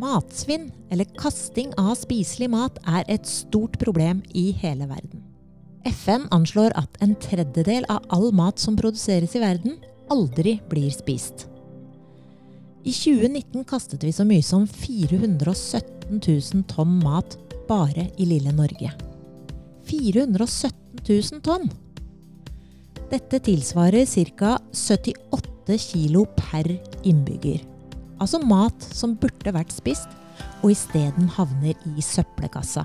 Matsvinn, eller kasting av spiselig mat, er et stort problem i hele verden. FN anslår at en tredjedel av all mat som produseres i verden, aldri blir spist. I 2019 kastet vi så mye som 417 000 tonn mat bare i lille Norge. 417 000 tonn! Dette tilsvarer ca. 78 kilo per innbygger. Altså mat som burde vært spist, og isteden havner i søppelkassa.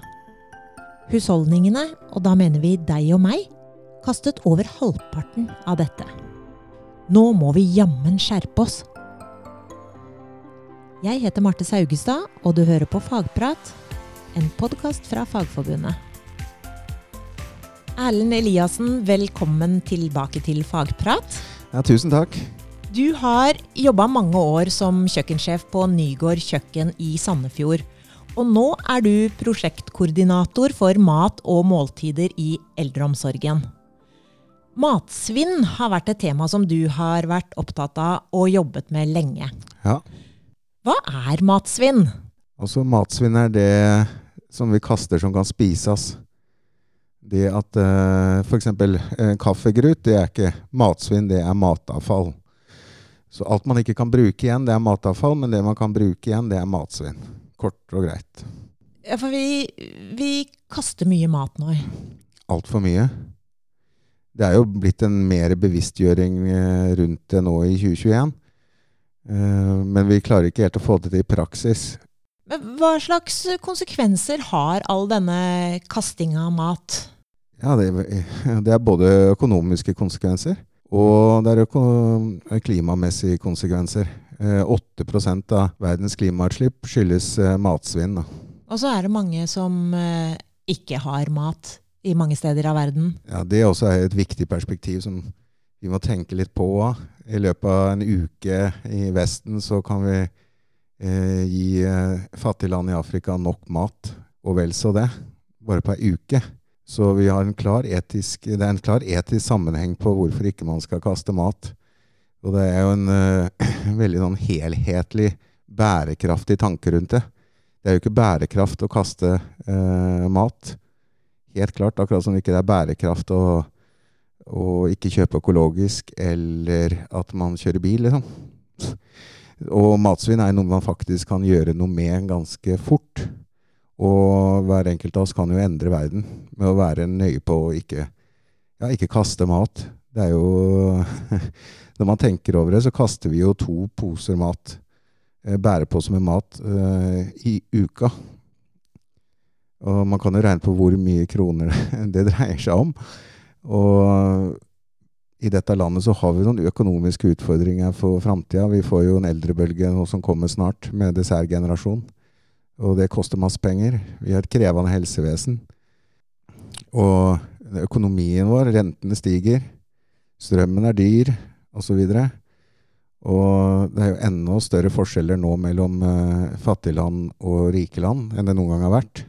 Husholdningene, og da mener vi deg og meg, kastet over halvparten av dette. Nå må vi jammen skjerpe oss. Jeg heter Marte Saugestad, og du hører på Fagprat, en podkast fra Fagforbundet. Erlend Eliassen, velkommen tilbake til Fagprat. Ja, tusen takk. Du har jobba mange år som kjøkkensjef på Nygård kjøkken i Sandefjord. Og nå er du prosjektkoordinator for mat og måltider i eldreomsorgen. Matsvinn har vært et tema som du har vært opptatt av og jobbet med lenge. Ja. Hva er matsvinn? Altså, matsvinn er det som vi kaster som kan spises. Det at uh, f.eks. Uh, kaffegrut, det er ikke matsvinn, det er matavfall. Så alt man ikke kan bruke igjen, det er matavfall, men det man kan bruke igjen, det er matsvinn. Kort og greit. Ja, for vi, vi kaster mye mat nå. Altfor mye. Det er jo blitt en mer bevisstgjøring eh, rundt det nå i 2021. Uh, men vi klarer ikke helt å få det til i praksis. Men hva slags konsekvenser har all denne kastinga av mat? Ja, det, det, er både økonomiske konsekvenser og det er klimamessige konsekvenser. 8% av verdens klimautslipp skyldes matsvinn. Og så er det mange som ikke har mat i mange steder av verden. Ja, Det også er et viktig perspektiv som vi må tenke litt på. I løpet av en uke i Vesten så kan vi eh, gi eh, fattige land i Afrika nok mat, og vel så det. Bare på ei uke. Så vi har en klar etisk, det er en klar etisk sammenheng på hvorfor ikke man skal kaste mat. Og det er jo en uh, veldig sånn helhetlig, bærekraftig tanke rundt det. Det er jo ikke bærekraft å kaste uh, mat. Helt klart. Akkurat som ikke det er bærekraft å, å ikke kjøpe økologisk, eller at man kjører bil, liksom. Og matsvinn er noe man faktisk kan gjøre noe med ganske fort. Og hver enkelt av oss kan jo endre verden med å være nøye på å ikke, ja, ikke kaste mat. Det er jo Når man tenker over det, så kaster vi jo to poser mat, eh, bæreposer med mat, uh, i uka. Og man kan jo regne på hvor mye kroner det dreier seg om. Og i dette landet så har vi noen økonomiske utfordringer for framtida. Vi får jo en eldrebølge nå som kommer snart, med dessertgenerasjon. Og det koster masse penger. Vi har et krevende helsevesen. Og økonomien vår, rentene stiger, strømmen er dyr, osv. Og, og det er jo enda større forskjeller nå mellom uh, fattige land og rike land enn det noen gang har vært.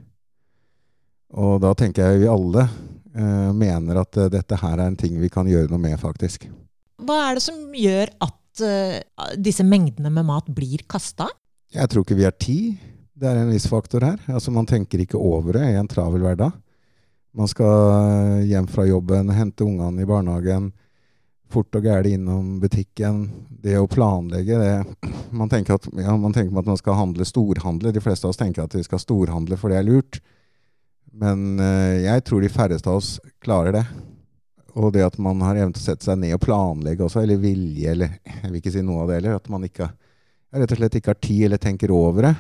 Og da tenker jeg vi alle uh, mener at uh, dette her er en ting vi kan gjøre noe med, faktisk. Hva er det som gjør at disse mengdene med mat blir kasta? Jeg tror ikke vi har tid. Det er en viss faktor her. Altså Man tenker ikke over det i en travel hverdag. Man skal hjem fra jobben, hente ungene i barnehagen, fort og gæli innom butikken. Det å planlegge det man tenker, at, ja, man tenker at man skal handle storhandle. De fleste av oss tenker at vi skal storhandle, for det er lurt. Men eh, jeg tror de færreste av oss klarer det. Og det at man har evnen til å sette seg ned og planlegge også, eller vilje, eller jeg vil ikke si noe av det heller. At man ikke, rett og slett ikke har tid eller tenker over det.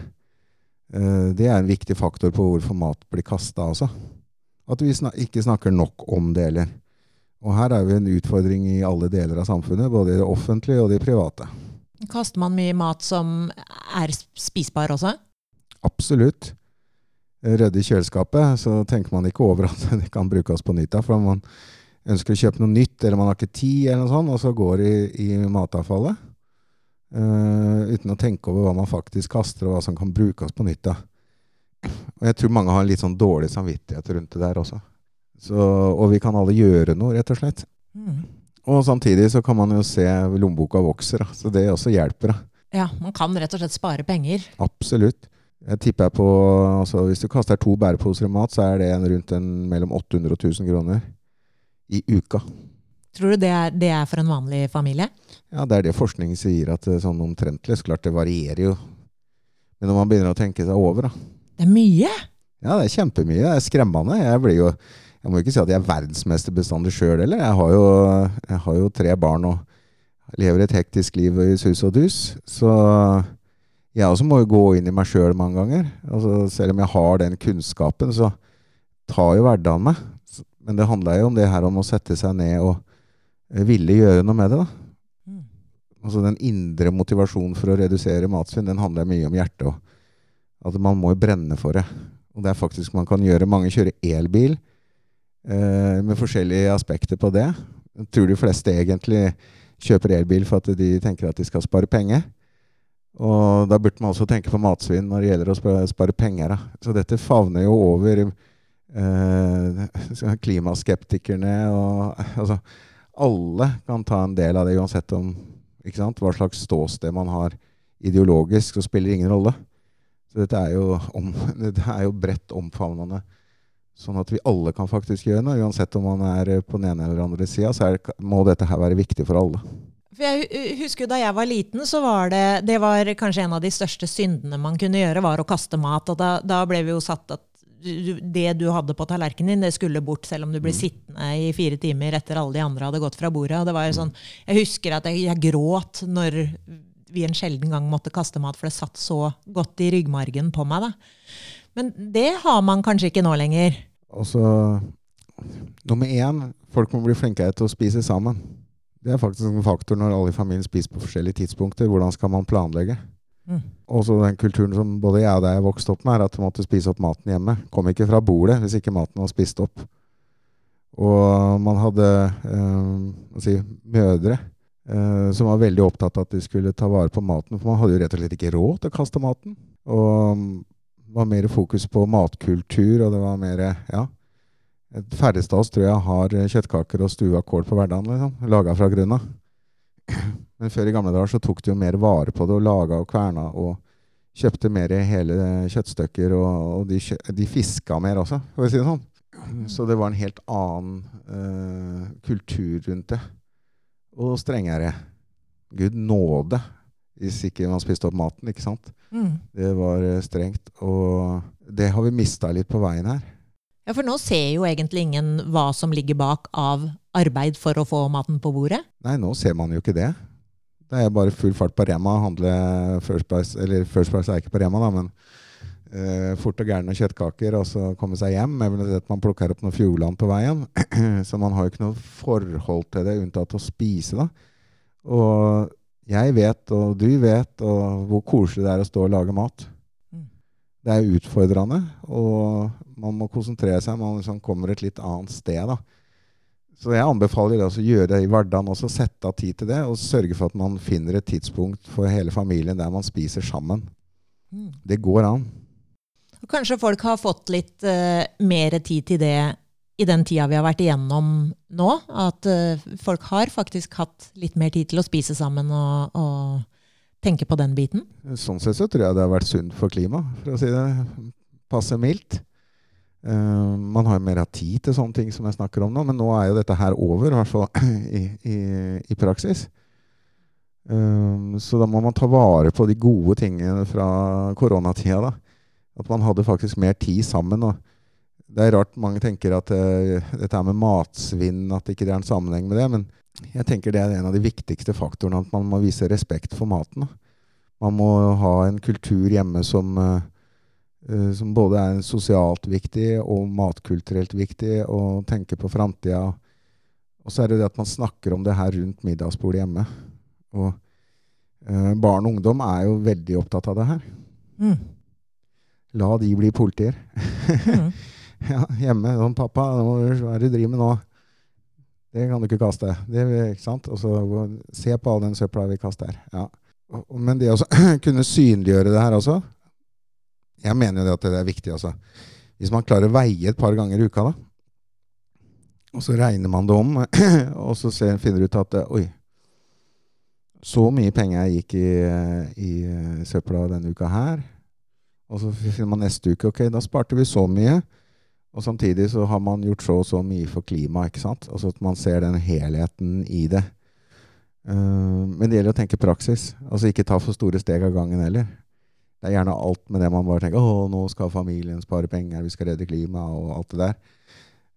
Eh, det er en viktig faktor på hvorfor mat blir kasta også. At vi snak ikke snakker nok om det heller. Og her er vi en utfordring i alle deler av samfunnet, både i det offentlige og det private. Kaster man mye mat som er spisbar også? Absolutt. Rydde i kjøleskapet, så tenker man ikke over at det kan brukes på nytt. For man ønsker å kjøpe noe nytt, eller man har ikke tid, eller noe sånt, og så går det i, i matavfallet. Uten å tenke over hva man faktisk kaster, og hva som kan brukes på nytt. Da. Og jeg tror mange har en litt sånn dårlig samvittighet rundt det der også. Så, og vi kan alle gjøre noe, rett og slett. Mm. Og samtidig så kan man jo se lommeboka vokser, da. så det også hjelper. Da. Ja, man kan rett og slett spare penger. Absolutt. Jeg tipper på, altså Hvis du kaster to bæreposer mat, så er det en rundt en, mellom 800 og 1000 kroner i uka. Tror du det er, det er for en vanlig familie? Ja, det er det forskning sier, at er sånn omtrentlig. Så klart det varierer jo. Men når man begynner å tenke seg over, da. Det er mye! Ja, det er kjempemye. Det er skremmende. Jeg blir jo Jeg må ikke si at jeg er verdensmester bestandig sjøl heller. Jeg har, jo, jeg har jo tre barn og lever et hektisk liv i sus og dus. Så jeg også må jo gå inn i meg sjøl mange ganger. Altså, selv om jeg har den kunnskapen, så tar jo hverdagen meg. Men det handler jo om det her om å sette seg ned og eh, ville gjøre noe med det. da. Mm. Altså Den indre motivasjonen for å redusere matsvinn den handler mye om hjertet. Også. at man må brenne for det. Og det er faktisk man kan gjøre. Mange kjører elbil eh, med forskjellige aspekter på det. Jeg tror de fleste egentlig kjøper elbil for at de tenker at de skal spare penger. Og da burde man også tenke på matsvinn når det gjelder å spare, spare penger. Da. Så dette favner jo over eh, klimaskeptikerne og altså, Alle kan ta en del av det, uansett om hva slags ståsted man har ideologisk, så spiller det ingen rolle. Så dette er jo, om, dette er jo bredt omfavnende. Sånn at vi alle kan faktisk gjøre noe. Uansett om man er på den ene eller andre sida, så det, må dette her være viktig for alle. For jeg husker Da jeg var liten, så var det, det var kanskje en av de største syndene man kunne gjøre, var å kaste mat. Og da, da ble vi jo satt at det du hadde på tallerkenen din, det skulle bort, selv om du ble mm. sittende i fire timer etter alle de andre hadde gått fra bordet. Og det var jo sånn, Jeg husker at jeg, jeg gråt når vi en sjelden gang måtte kaste mat, for det satt så godt i ryggmargen på meg. da. Men det har man kanskje ikke nå lenger. Altså, Nummer én, folk må bli flinkere til å spise sammen. Det er faktisk en faktor når alle i familien spiser på forskjellige tidspunkter. Hvordan skal man planlegge? Mm. Også den kulturen som både jeg og deg vokste opp med, er at du måtte spise opp maten hjemme. Kom ikke fra bordet hvis ikke maten var spist opp. Og man hadde eh, si, mødre eh, som var veldig opptatt av at de skulle ta vare på maten. For man hadde jo rett og slett ikke råd til å kaste maten. Og det var mer fokus på matkultur, og det var mer ja, et Ferdigstads tror jeg har kjøttkaker og stua kål på hverdagen, liksom. Laga fra grunna. Men før i gamle dager så tok de jo mer vare på det og laga og kverna og kjøpte mer hele kjøttstykker, og, og de, de, fiska mer også, for å si det sånn. Så det var en helt annen uh, kultur rundt det. Og strengere. Gud nåde hvis ikke man spiste opp maten, ikke sant. Mm. Det var uh, strengt. Og det har vi mista litt på veien her. Ja, For nå ser jo egentlig ingen hva som ligger bak av arbeid for å få maten på bordet? Nei, nå ser man jo ikke det. Det er bare full fart på Rema. handle First Price, eller First Price er ikke på Rema, da, men uh, fort og gærne kjøttkaker, og så komme seg hjem. Eventuelt man plukker opp noe Fjordland på veien. så man har jo ikke noe forhold til det, unntatt å spise, da. Og jeg vet, og du vet, og hvor koselig det er å stå og lage mat. Mm. Det er utfordrende, og man må konsentrere seg. Man liksom kommer et litt annet sted. da. Så jeg anbefaler det å gjøre det i hverdagen også. Sette av tid til det, og sørge for at man finner et tidspunkt for hele familien der man spiser sammen. Mm. Det går an. Og kanskje folk har fått litt uh, mer tid til det i den tida vi har vært igjennom nå? At uh, folk har faktisk hatt litt mer tid til å spise sammen og, og tenke på den biten? Sånn sett så tror jeg det har vært sunt for klimaet, for å si det passe mildt. Uh, man har mer tid til sånne ting som jeg snakker om nå, men nå er jo dette her over, i hvert fall i, i, i praksis. Uh, så da må man ta vare på de gode tingene fra koronatida. At man hadde faktisk mer tid sammen. Og det er rart mange tenker at uh, dette med matsvinn, at det ikke er en sammenheng med det. Men jeg tenker det er en av de viktigste faktorene, at man må vise respekt for maten. Da. Man må ha en kultur hjemme som som både er sosialt viktig og matkulturelt viktig, og tenker på framtida. Og så er det det at man snakker om det her rundt middagsbordet hjemme. Og eh, barn og ungdom er jo veldig opptatt av det her. Mm. La de bli politier. mm. ja, hjemme. Sånn, 'Pappa, hva er det du driver med nå?' Det kan du ikke kaste. Det, ikke sant? Og så se på all den søpla vi kaster. Ja. Men det å kunne synliggjøre det her også, jeg mener jo det at det er viktig. altså. Hvis man klarer å veie et par ganger i uka, da, og så regner man det om, og så ser, finner du ut at oi, Så mye penger gikk i, i søpla denne uka her. Og så finner man neste uke ok, da sparte vi så mye. Og samtidig så har man gjort så og så mye for klimaet. ikke sant? Altså at man ser den helheten i det. Uh, men det gjelder å tenke praksis. Altså ikke ta for store steg av gangen heller. Det er gjerne alt med det man bare tenker å, nå skal familien spare penger, vi skal redde klimaet og alt det der.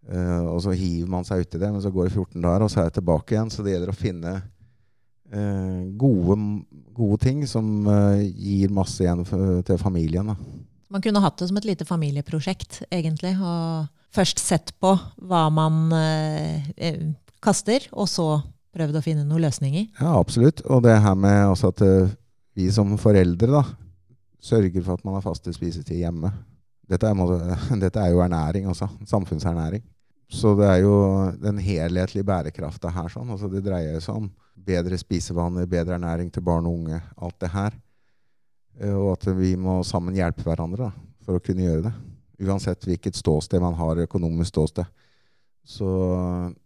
Uh, og så hiver man seg uti det, men så går det 14 dager, og så er jeg tilbake igjen. Så det gjelder å finne uh, gode, gode, ting som uh, gir masse igjen til familien. Da. Man kunne hatt det som et lite familieprosjekt, egentlig. Og først sett på hva man kaster, og så prøvd å finne noen løsninger. Ja, absolutt. Og det her med at vi som foreldre da, sørger for at man har faste spisetid hjemme. Dette er, dette er, jo ernæring også. Samfunnsernæring. Så det er jo den helhetlige bærekrafta her. sånn. Altså det dreier seg om bedre spisevaner, bedre ernæring til barn og unge. Alt det her. Eh, og at vi må sammen hjelpe hverandre da, for å kunne gjøre det. Uansett hvilket ståsted man har, økonomisk ståsted, så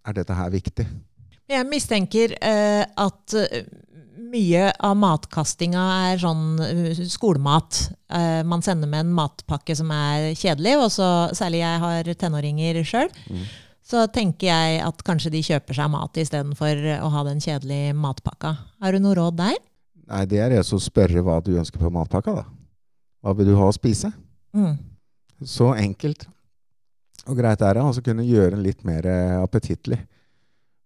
er dette her viktig. Jeg mistenker eh, at eh, mye av matkastinga er sånn uh, skolemat. Uh, man sender med en matpakke som er kjedelig, og så, særlig jeg har tenåringer sjøl. Mm. Så tenker jeg at kanskje de kjøper seg mat istedenfor å ha den kjedelige matpakka. Har du noe råd der? Nei, Det er å spørre hva du ønsker på matpakka. da. Hva vil du ha å spise? Mm. Så enkelt og greit er det. Og så kunne gjøre den litt mer appetittlig.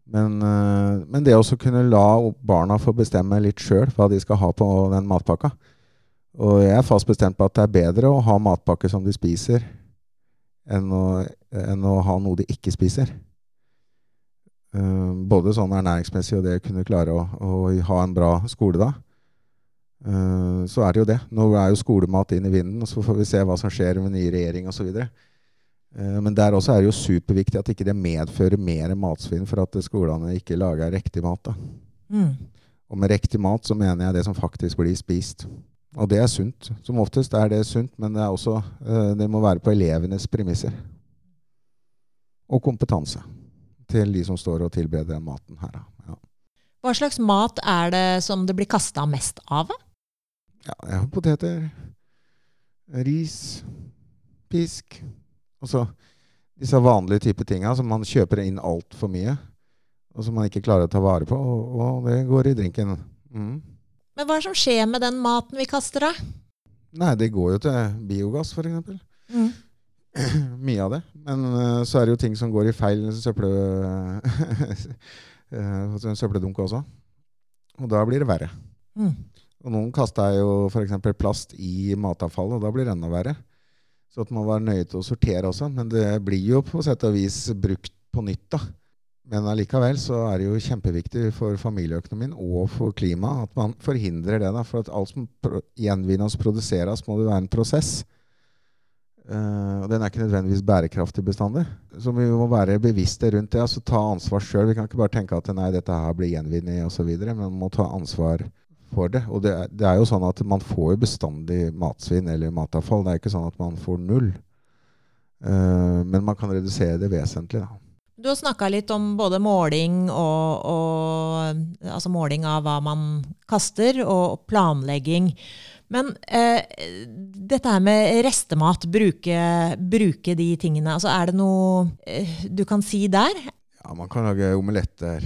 Men, eh, men, det å kunne la barna få bestemme litt sjøl hva de skal ha på den matpakka Og jeg er fast bestemt på at det er bedre å ha matpakke som de spiser, enn å, enn å ha noe de ikke spiser. Uh, både sånn ernæringsmessig og det å kunne klare å, å ha en bra skole da. Uh, så er det jo det. Nå er jo skolemat inn i vinden, og så får vi se hva som skjer med ny regjering osv. Eh, men der også er det jo superviktig at ikke det medfører mer matsvinn for at skolene ikke lager riktig mat. Mm. Og med riktig mat så mener jeg det som faktisk blir spist. Og det er sunt. Som oftest er det sunt, men det, også, eh, det må være på elevenes premisser. Og kompetanse til de som står og tilbereder den maten her. Ja. Hva slags mat er det som det blir kasta mest av? Ja, jeg har poteter, ris, pisk, Altså disse vanlige type tinga som man kjøper inn altfor mye, og som man ikke klarer å ta vare på, og, og det går i drinken. Mm. Men hva er det som skjer med den maten vi kaster, da? Nei, det går jo til biogass, f.eks. Mm. Mye av det. Men uh, så er det jo ting som går i feil søple, uh, søppeldunk også. Og da blir det verre. Mm. Og noen kaster jo f.eks. plast i matavfallet, og da blir det enda verre. Så at man var nøye til å sortere også. Men det blir jo på sett og vis brukt på nytt. da. Men allikevel så er det jo kjempeviktig for familieøkonomien og for klimaet at man forhindrer det. da, For at alt som gjenvinnes og produseres, må det være en prosess. Uh, og den er ikke nødvendigvis bærekraftig bestandig. Så vi må være bevisste rundt det. altså Ta ansvar sjøl. Vi kan ikke bare tenke at nei, dette her blir gjenvunnet osv. Men man må ta ansvar for det. Og det, det, er jo sånn at man får jo bestandig matsvinn eller matavfall. Det er ikke sånn at man får null. Uh, men man kan redusere det vesentlig. da. Du har snakka litt om både måling og, og, Altså måling av hva man kaster, og planlegging. Men eh, dette her med restemat, bruke, bruke, de tingene, altså er det noe eh, du kan si der? Ja, man kan lage omeletter.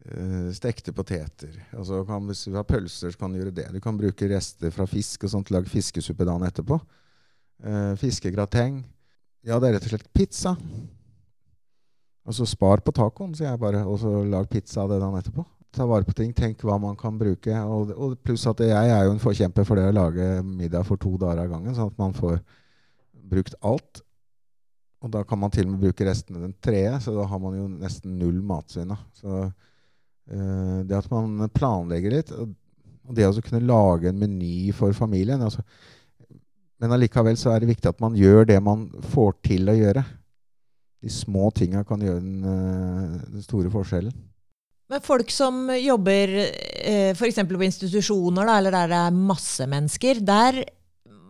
Uh, stekte poteter. Altså kan, hvis du har pølser, så kan du gjøre det. Du kan bruke rester fra fisk og sånt til å lage fiskesuppe dagen etterpå. Uh, fiskegrateng. Ja, det er rett og slett pizza. Og så spar på tacoen, sier jeg bare, og så lag pizza av det dagen etterpå. Ta vare på ting, tenk hva man kan bruke. Og, og pluss at jeg er jo en forkjemper for det å lage middag for to dager av gangen, sånn at man får brukt alt. Og da kan man til og med bruke restene den tredje, så da har man jo nesten null matsvinn. Så det at man planlegger litt, og det å kunne lage en meny for familien altså, Men allikevel så er det viktig at man gjør det man får til å gjøre. De små tinga kan gjøre den, uh, den, store forskjellen. Men folk som jobber uh, f.eks. på institusjoner, da, eller der det er masse mennesker, der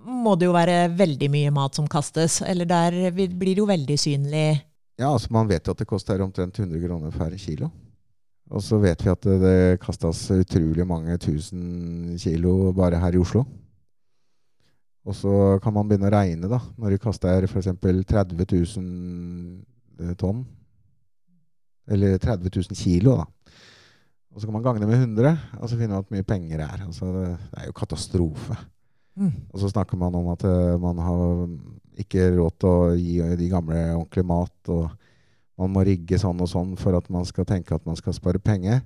må det jo være veldig mye mat som kastes. Eller der blir det jo veldig synlig. Ja, altså man vet jo at det koster omtrent 100 kroner per kilo. Og så vet vi at det, det kastes utrolig mange tusen kilo bare her i Oslo. Og så kan man begynne å regne, da. Når du kaster f.eks. 30 000 tonn. Eller 30 000 kilo, da. Og så kan man gange det med 100, og så finner man hvor mye penger det er. Altså, det, er jo katastrofe. Mm. Og så snakker man om at uh, man har ikke råd til å gi de gamle ordentlig mat, og man må rigge sånn og sånn for at man skal tenke at man skal spare penger.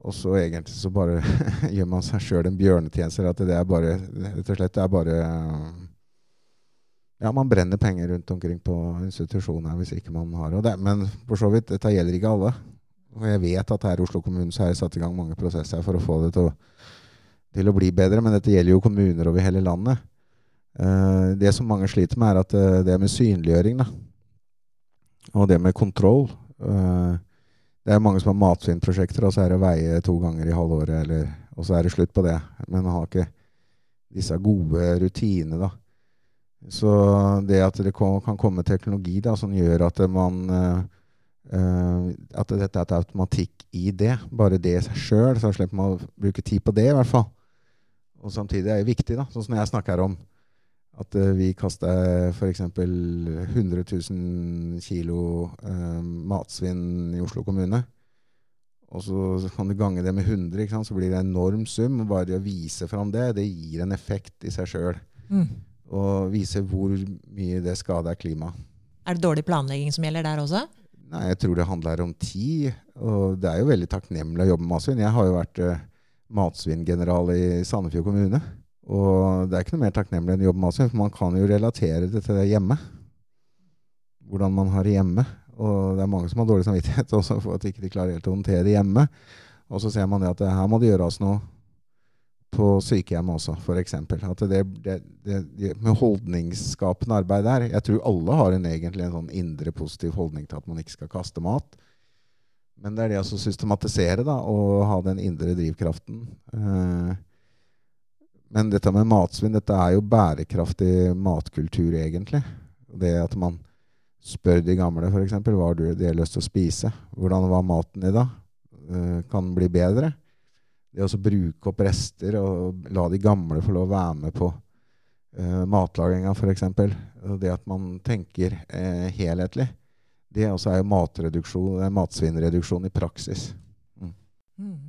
Og så egentlig så bare gjør man seg sjøl en bjørnetjeneste. At det er bare rett og slett det er bare Ja, man brenner penger rundt omkring på institusjoner hvis ikke man har det. Men for så vidt, dette gjelder ikke alle. Og jeg vet at her i Oslo kommune så er det satt i gang mange prosesser for å få det til å, til å bli bedre, men dette gjelder jo kommuner over hele landet. Uh, det som mange sliter med, er at uh, det med synliggjøring, da. Og det med kontroll. Uh, det er mange som har matsvinnprosjekter, og så er det veie to ganger i halvåret, eller, og så er det slutt på det. Men man har ikke disse gode rutinene, da. Så det at det kan komme teknologi da, som gjør at man Uh, at dette er et automatikk i det. Bare det i seg sjøl. Så slipper man å bruke tid på det, i hvert fall. Og samtidig er det viktig, da. Sånn som jeg snakker om at uh, vi kaster f.eks. 100 000 kilo eh, matsvinn i Oslo kommune. Og så kan du gange det med 100, ikke sant? så blir det en enorm sum. Og bare det å vise fram det, det gir en effekt i seg sjøl. Mm. Og vise hvor mye det skader klimaet. Er det dårlig planlegging som gjelder der også? Nei, jeg tror det handler om tid. Og det er jo veldig takknemlig å jobbe med matsvinn. Jeg har jo vært eh, matsvinngeneral i Sandefjord kommune. Og det er ikke noe mer takknemlig enn jobb med matsvinn, for man kan jo relatere det til det hjemme. Hvordan man har det hjemme. Og det er mange som har dårlig samvittighet også for at de ikke klarer helt å håndtere det hjemme. Og så ser man det at her må det gjøres noe på sykehjem også, f.eks. At det, det, det, med holdningsskapende arbeid der Jeg tror alle har en, egentlig en sånn indre positiv holdning til at man ikke skal kaste mat. Men det er det å systematisere da, og ha den indre drivkraften. Eh, men dette med matsvinn, dette er jo bærekraftig matkultur, egentlig. Det at man spør de gamle f.eks. hva har de har lyst til å spise. Hvordan var maten i dag? Eh, kan den bli bedre? det å bruke opp rester og la de gamle få lov å være med på uh, matlaginga, f.eks. Det at man tenker uh, helhetlig. Det også er jo matsvinnreduksjon i praksis. Mm. Mm.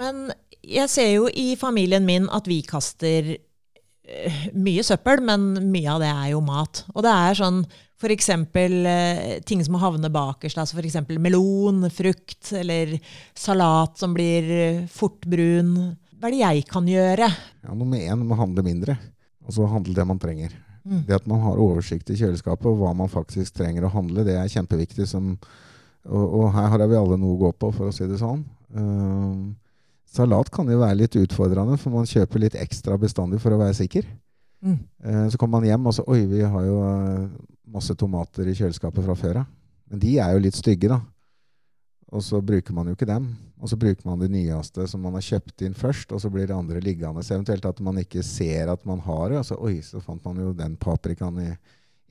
Men jeg ser jo i familien min at vi kaster uh, mye søppel, men mye av det er jo mat. Og det er sånn F.eks. Eh, ting som havner bakerst. altså F.eks. melon, frukt eller salat som blir eh, fort brun. Hva er det jeg kan gjøre? Ja, Nummer én må handle mindre. Og så handle det man trenger. Mm. Det at man har oversikt i kjøleskapet og hva man faktisk trenger å handle, det er kjempeviktig. Som, og, og, her har vi alle noe å gå på, for å si det sånn. Uh, salat kan jo være litt utfordrende, for man kjøper litt ekstra bestandig for å være sikker. Mm. Uh, så kommer man hjem og så Oi, vi har jo uh, masse tomater i kjøleskapet fra før av. Men de er jo litt stygge, da. Og så bruker man jo ikke dem. Og så bruker man det nyeste som man har kjøpt inn først, og så blir det andre liggende. Så eventuelt at man ikke ser at man har det. Og så, oi, så fant man jo den paprikaen i,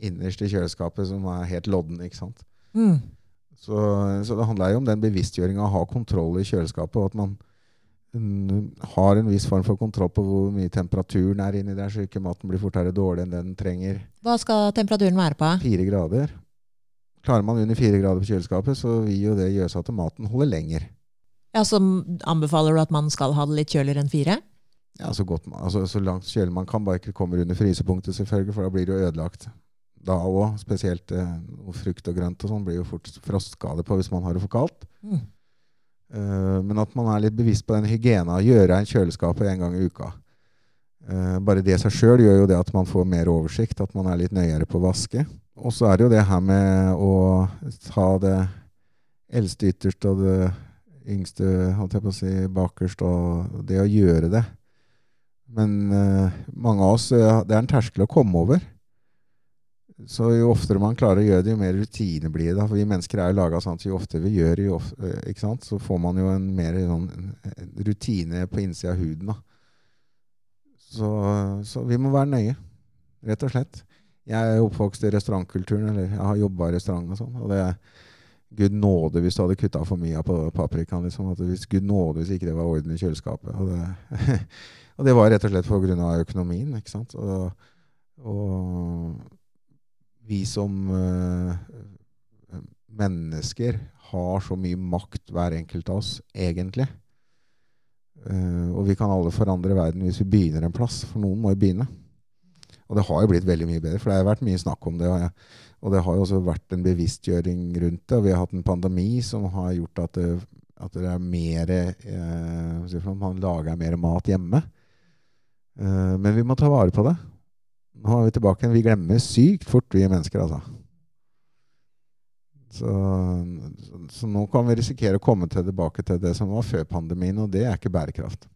innerst i kjøleskapet som er helt lodden. ikke sant? Mm. Så, så, det handler jo om den bevisstgjøringa å ha kontroll i kjøleskapet, og at man har en viss form for kontroll på hvor mye temperaturen er inni der, så ikke maten blir fortere dårlig enn det den trenger. Hva skal temperaturen være på? Fire grader. Klarer man under fire grader på kjøleskapet, så vil jo det gjøre seg at maten holder lenger. Ja, Så anbefaler du at man skal ha det litt kjøligere enn fire? Ja, så, godt, altså, så langt kjølig man kan, bare ikke kommer under frysepunktet, selvfølgelig, for da blir det jo ødelagt. Da òg, spesielt eh, frukt og grønt og sånn, blir jo fort frostskade på hvis man har det for kaldt. Mm. Uh, men at man er litt bevisst på den hygiena. Gjøre en kjøleskapet en gang i uka. Uh, bare det seg sjøl gjør jo det at man får mer oversikt, at man er litt nøyere på å vaske. Og så er det jo det her med å ta det eldste ytterst og det yngste holdt jeg på å si, bakerst, og det å gjøre det. Men uh, mange av oss Det er en terskel å komme over. Så jo oftere man klarer å gjøre det, jo mer rutine blir det. For vi mennesker er jo laga sånn at jo oftere vi gjør det, eh, så får man jo en mer sånn, rutine på innsida av huden. Så, så, vi må være nøye, rett og slett. Jeg er oppvokst i restaurantkulturen, eller jeg har jobba i restaurant og sånn. Og det, er Gud nåde hvis du hadde kutta for mye av paprikaen. Liksom. Gud nåde hvis ikke det var orden i kjøleskapet. Og det, og det var rett og slett pga. økonomien. ikke sant? Og, og vi som uh, mennesker har så mye makt, hver enkelt av oss, egentlig. Uh, og vi kan alle forandre verden hvis vi begynner en plass, for noen må jo begynne. Og det har jo blitt veldig mye bedre, for det har vært mye snakk om det. Og, jeg, og det har jo også vært en bevisstgjøring rundt det. Og vi har hatt en pandemi som har gjort at det, at det er mer eh, Man lager mer mat hjemme. Eh, men vi må ta vare på det. Nå er vi tilbake. Vi glemmer sykt fort, vi mennesker, altså. Så, så, så, nå kan vi risikere å komme tilbake til det som var før pandemien, og det er ikke bærekraft.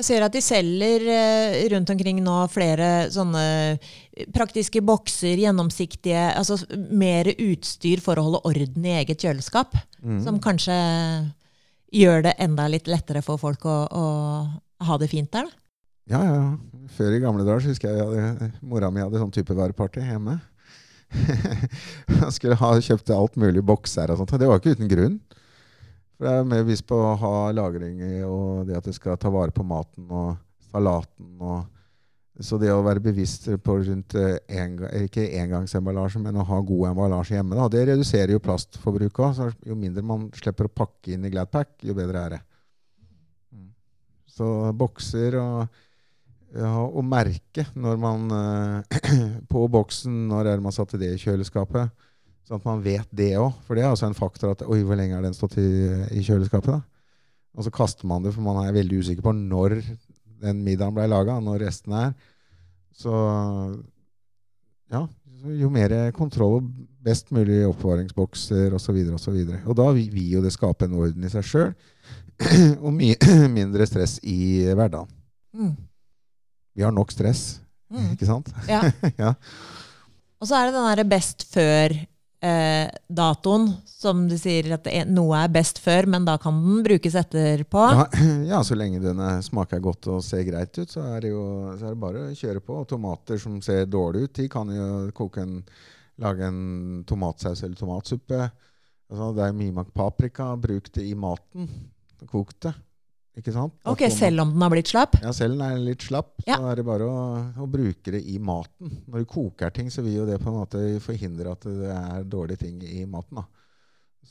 Jeg ser at de selger eh, rundt omkring nå flere sånne praktiske bokser, gjennomsiktige Altså mer utstyr for å holde orden i eget kjøleskap. Mm. Som kanskje gjør det enda litt lettere for folk å, å ha det fint der. Da. Ja, ja. Før i gamle dager husker jeg, jeg mora mi hadde sånn type vareparty hjemme. jeg skulle ha kjøpt alt mulig bokser og sånt. Det var ikke uten grunn. For jeg er mer bevisst på å ha lagring og det at du skal ta vare på maten og salaten. Og, så det å være bevisst på rundt eh, en, ikke engangsemballasje, men å ha god emballasje hjemme, da, det reduserer jo plastforbruket òg. Jo mindre man slipper å pakke inn i Gladpack, jo bedre er det. Mm. Så bokser og, ja, å merke når man uh, På boksen når er det man satte det i kjøleskapet. Sånn at man vet det òg. For det er også en faktor at Oi, hvor lenge har den stått i, i, kjøleskapet? da? Og så kaster man det, for man er veldig usikker på når den middagen blei laga, når restene er. Så ja, jo mer kontroll og best mulig oppbevaringsbokser osv. Og, så og, og da vil jo det skape en orden i seg sjøl, og mye mindre stress i hverdagen. Mm. Vi har nok stress, mm. ikke sant? Ja. ja. Og så er det den derre best før eh, som du sier at er, noe er best før, men da kan den brukes etterpå? Ja, ja så lenge den smaker godt og ser greit ut, så er det jo er det bare å kjøre på. Og tomater som ser dårlige ut, de kan jo koke en, lage en tomatsaus eller tomatsuppe. Altså, det er mye paprika. Bruk det i maten. Kok det. Ikke sant? Ok, Selv om den har blitt slapp? Ja, selv om den er litt slapp. Ja. Så er det bare å, å, bruke det i maten. Når du koker ting, så vil jo det på en måte forhindre at det er dårlige ting i maten. da.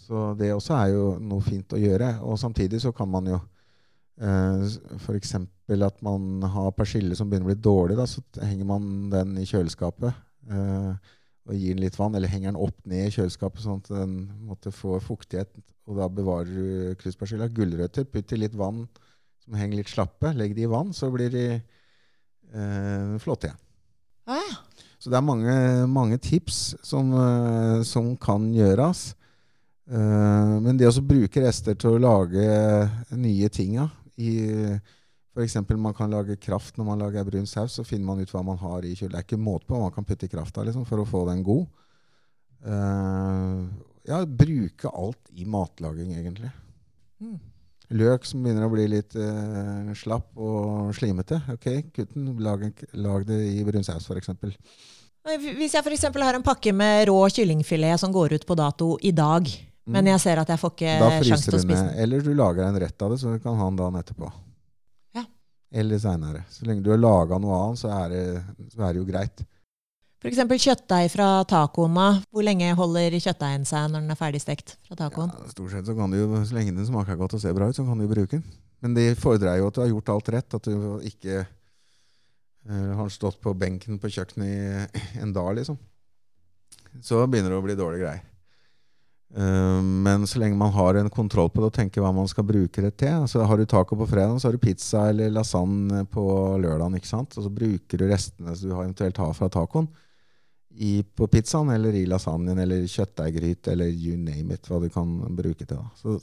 Så det også er jo noe fint å gjøre. Og samtidig så kan man jo eh, f.eks. at man har persille som begynner å bli dårlig. Da, så henger man den i kjøleskapet. Eh, og gir den litt vann, eller henger den opp ned i kjøleskapet sånn at den måtte få fuktighet og da bevarer du kruspersilla. Gulrøtter, putt i litt vann som henger litt slappe. Legg de i vann, så blir de eh, flotte igjen. Ah. Så det er mange, mange tips som, uh, som, kan gjøres. Eh, men det å bruke rester til å lage nye ting ja, F.eks. man kan lage kraft når man lager brun saus. Så finner man ut hva man har i kjølen. Det er ikke måte på hva man kan putte i krafta liksom, for å få den god. Uh, ja, bruke alt i matlaging, egentlig. Mm. Løk som begynner å bli litt uh, slapp og slimete. Ok, kutt den. Lag, lag, det i brun saus, f.eks. Hvis jeg f.eks. har en pakke med rå kyllingfilet som går ut på dato i dag, mm. men jeg ser at jeg får ikke sjanse til å spise den Eller du lager en rett av det, så du kan ha den dagen etterpå. Eller seinere. Så lenge du har laga noe annet, så er, det, så er det jo greit. F.eks. kjøttdeig fra tacoen. Hvor lenge holder kjøttdeigen seg når den er ferdigstekt fra tacoen? Ja, stort sett så kan du jo, Så lenge den smaker godt og ser bra ut, så kan du bruke den. Men det fordrer jo at du har gjort alt rett. At du ikke uh, har stått på benken på kjøkkenet i en dag, liksom. Så begynner det å bli dårlige greier. Uh, men så lenge man har en kontroll på det og tenker hva man skal bruke det til altså Har du taco på fredag, så har du pizza eller lasagne på lørdag. ikke sant? Og så bruker du restene som du eventuelt har fra tacoen i, på pizzaen eller i lasagnen eller kjøttdeiggryte eller you name it, hva du kan bruke til. Så,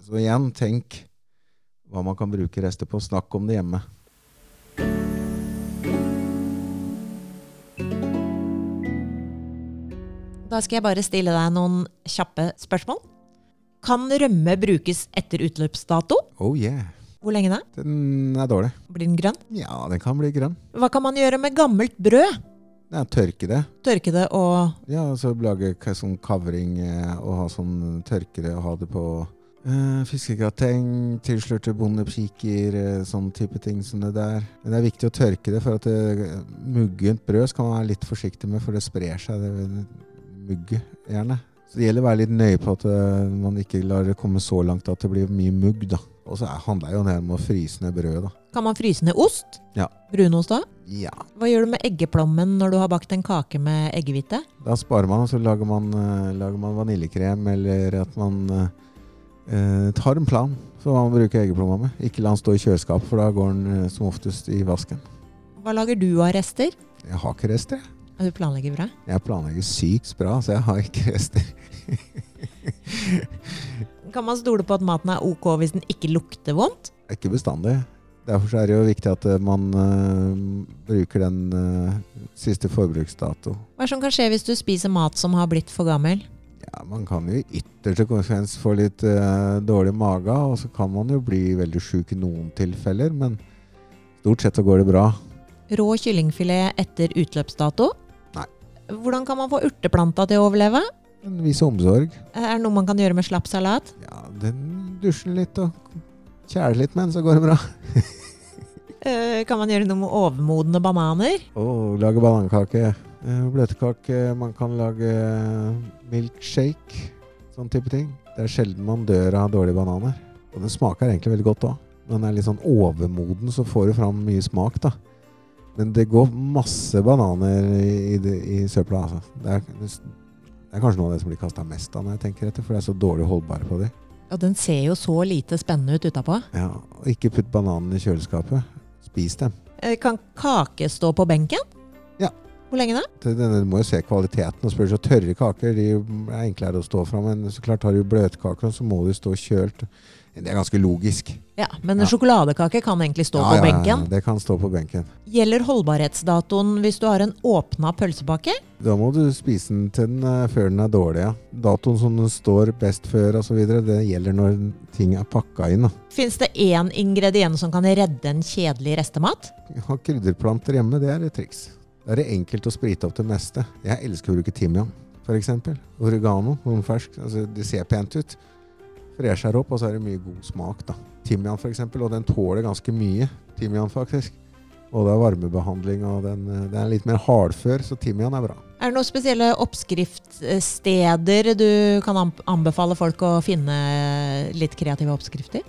så, igjen, tenk hva man kan bruke rester på. Snakk om det hjemme. Da skal jeg bare stille deg noen kjappe spørsmål. Kan rømme brukes etter utløpsdato? Oh yeah. Hvor lenge da? Den er dårlig. Blir den grønn? Ja, den kan bli grønn. Hva kan man gjøre med gammelt brød? Ja, tørke det. Tørke det og Ja, så lage sånn kavring eh, og ha sånn tørkere og ha det på Uh, fiskegrateng, tilslørte bondepiker, eh, sånn type ting som det der. Men det er viktig å tørke det, for at det, muggent brød skal man være litt forsiktig med, for det sprer seg, det mugget, gjerne. Så det gjelder å være litt nøye på at eh, man ikke lar det komme så langt at det blir mye mugg, da. Og så er- handler det jo ned om å fryse ned brødet, da. Kan man fryse ned ost? Ja. Brunost da? Ja. Hva gjør du med eggeplommen når du har bakt en kake med eggehvite? Da sparer man, og så lager man, eh, lager man vaniljekrem, eller at man eh, eh, tar en plan for hva man bruker eggeplomma med. Ikke la den stå i kjøleskap, for da går den som oftest i vasken. Hva lager du av rester? Jeg har ikke rester, jeg. Du planlegger bra. Jeg planlegger sykt bra, så jeg har ikke rester. Kan man stole på at maten er ok hvis den ikke lukter vondt? Ikke bestandig. Derfor er det jo viktig at eh, man uh, bruker den uh, siste forbruksdato. Hva er som kan skje hvis du spiser mat som har blitt for gammel? Ja, Man kan jo i ytterste konsekvens få litt uh, dårlig mage, og så kan man jo bli veldig sjuk i noen tilfeller, men stort sett så går det bra. Rå kyllingfilet etter utløpsdato? Hvordan kan man få urteplanta til å overleve? En viss omsorg. Er det noe man kan gjøre med slapp salat? Ja, den dusjer litt og kjæler litt med den, så går det bra. Eh, Kan man gjøre noe med overmodne bananer? Oh, lage banankake. eh, Bløtkake. Man kan lage milkshake. Sånn type ting. Det er sjelden man dør av dårlige bananer. Og den smaker egentlig veldig godt òg. Når den er litt sånn overmoden, så får du fram mye smak, da. Men det går masse bananer i, i, det- i søpla, altså. Det er, det er kanskje noe av det som blir kasta mest av når jeg tenker etter, for det er så dårlig holdbare på de. Ja, den ser jo så lite spennende ut utapå. Ja, og ikke putt bananene i kjøleskapet. Spis dem. Eh, Kan kake stå på benken? Ja. Hvor lenge da? Du må jo se kvaliteten. og spørre så Tørre kaker de er enklere å stå fra, men så klart har du bløtkaker, så må de stå kjølt. Det er ganske logisk. Ja, Men en Ja. sjokoladekake kan egentlig stå Ja, på ja, ja, det kan stå på benken. Gjelder holdbarhetsdatoen hvis du har en åpna pølsepakke? Da må du spise den til den er før den er dårlig. ja. Datoen som den står best før osv., det gjelder når ting er pakka inn. Fins det én ingrediens som kan redde en kjedelig restemat? Ha krydderplanter hjemme, det er et triks. Da er det enkelt å sprite opp det meste. Jeg elsker å bruke timian, f.eks. Oregano, noen fersk. Altså, det ser pent ut. Fresher opp, og så er det mye god smak. da. Timian f.eks., og den tåler ganske mye. Timian, faktisk. Og det er varmebehandling, og den, eh, den er litt mer hardfør, så timian er bra. Er det noen spesielle oppskriftssteder du kan anbefale folk å finne litt kreative oppskrifter?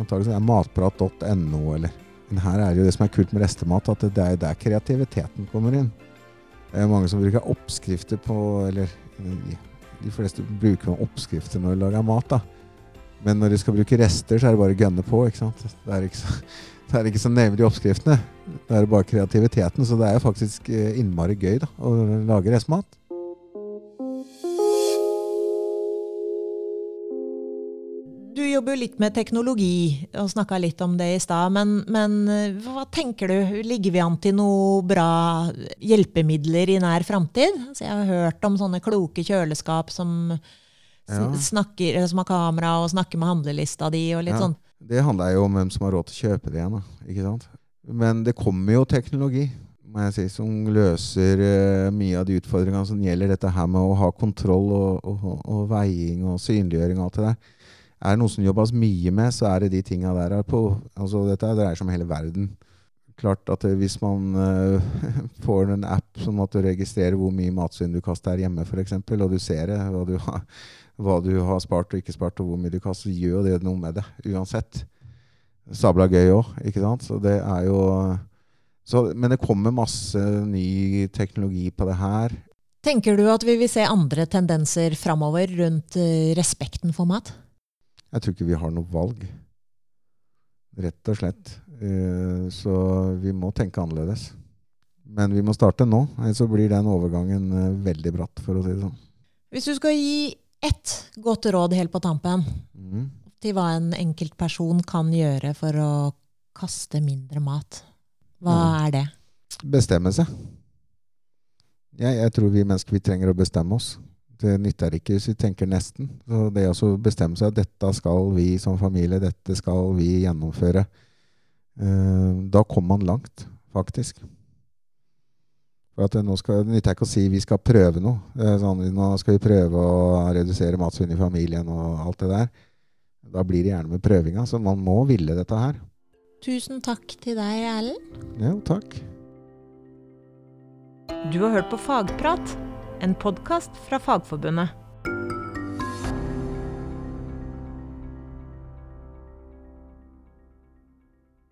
Antakelig er matprat.no, eller Men her er det jo det som er kult med restemat, at det er der kreativiteten kommer inn. Det er mange som bruker oppskrifter på Eller de fleste bruker oppskrifter når de lager mat, da. Men når de skal bruke rester, så er det bare å gønne på. ikke sant? Det er ikke så, det er ikke med oppskriftene. Det er bare kreativiteten. Så det er jo faktisk eh, innmari gøy da, å lage restmat. Du jobber jo litt med teknologi, og snakka litt om det i stad. Men, men eh, hva tenker du? Ligger vi an til noe bra hjelpemidler i nær framtid? Altså, jeg har hørt om sånne kloke kjøleskap som, Ja. snakker, som har kamera og snakker med handlelista di og litt Ja. sånn. Det handler jo om hvem som har råd til å kjøpe det igjen. Da, ikke sant? Men det kommer jo teknologi må jeg si, som løser uh, mye av de utfordringene som gjelder dette her med å ha kontroll og, og, og veiing og synliggjøring og alt det der. Er det noe som jobbes mye med, så er det de tinga der. er På, altså dette dreier seg om hele verden. Klart at eh, Hvis man uh, får en app som at du registrerer hvor mye matsvinn du kaster her hjemme, f.eks., og du ser det, og du, har, hva du har spart og ikke spart, og hvor mye du kaster, gjør det noe med det uansett. Sabla gøy òg, ikke sant? Så det er jo så, Men det kommer masse ny teknologi på det her. Tenker du at vi vil se andre tendenser framover rundt eh, respekten for mat? Jeg tror ikke vi har noe valg. Rett og slett. Eh, Så vi må tenke annerledes. Men vi må starte nå, ellers blir den overgangen eh, veldig bratt, for å si det sånn. Hvis du skal gi ett godt råd helt på tampen mm. til hva en enkeltperson kan gjøre for å kaste mindre mat, hva Mm. er det? Bestemme seg. Jeg, jeg tror vi mennesker vi trenger å bestemme oss. Det nytter ikke hvis vi tenker nesten. Så det å bestemme seg at dette skal vi som familie, dette skal vi gjennomføre, eh, da kommer man langt, faktisk. For at Nå skal det nytter ikke å si vi skal prøve noe. Sånn, nå skal vi prøve å redusere matsvinn i familien og alt det der. Da blir det gjerne med prøvinga. Så man må ville dette her. Tusen takk til deg, Erlend. Jo, takk. Du har hørt på Fagprat, en podkast fra Fagforbundet.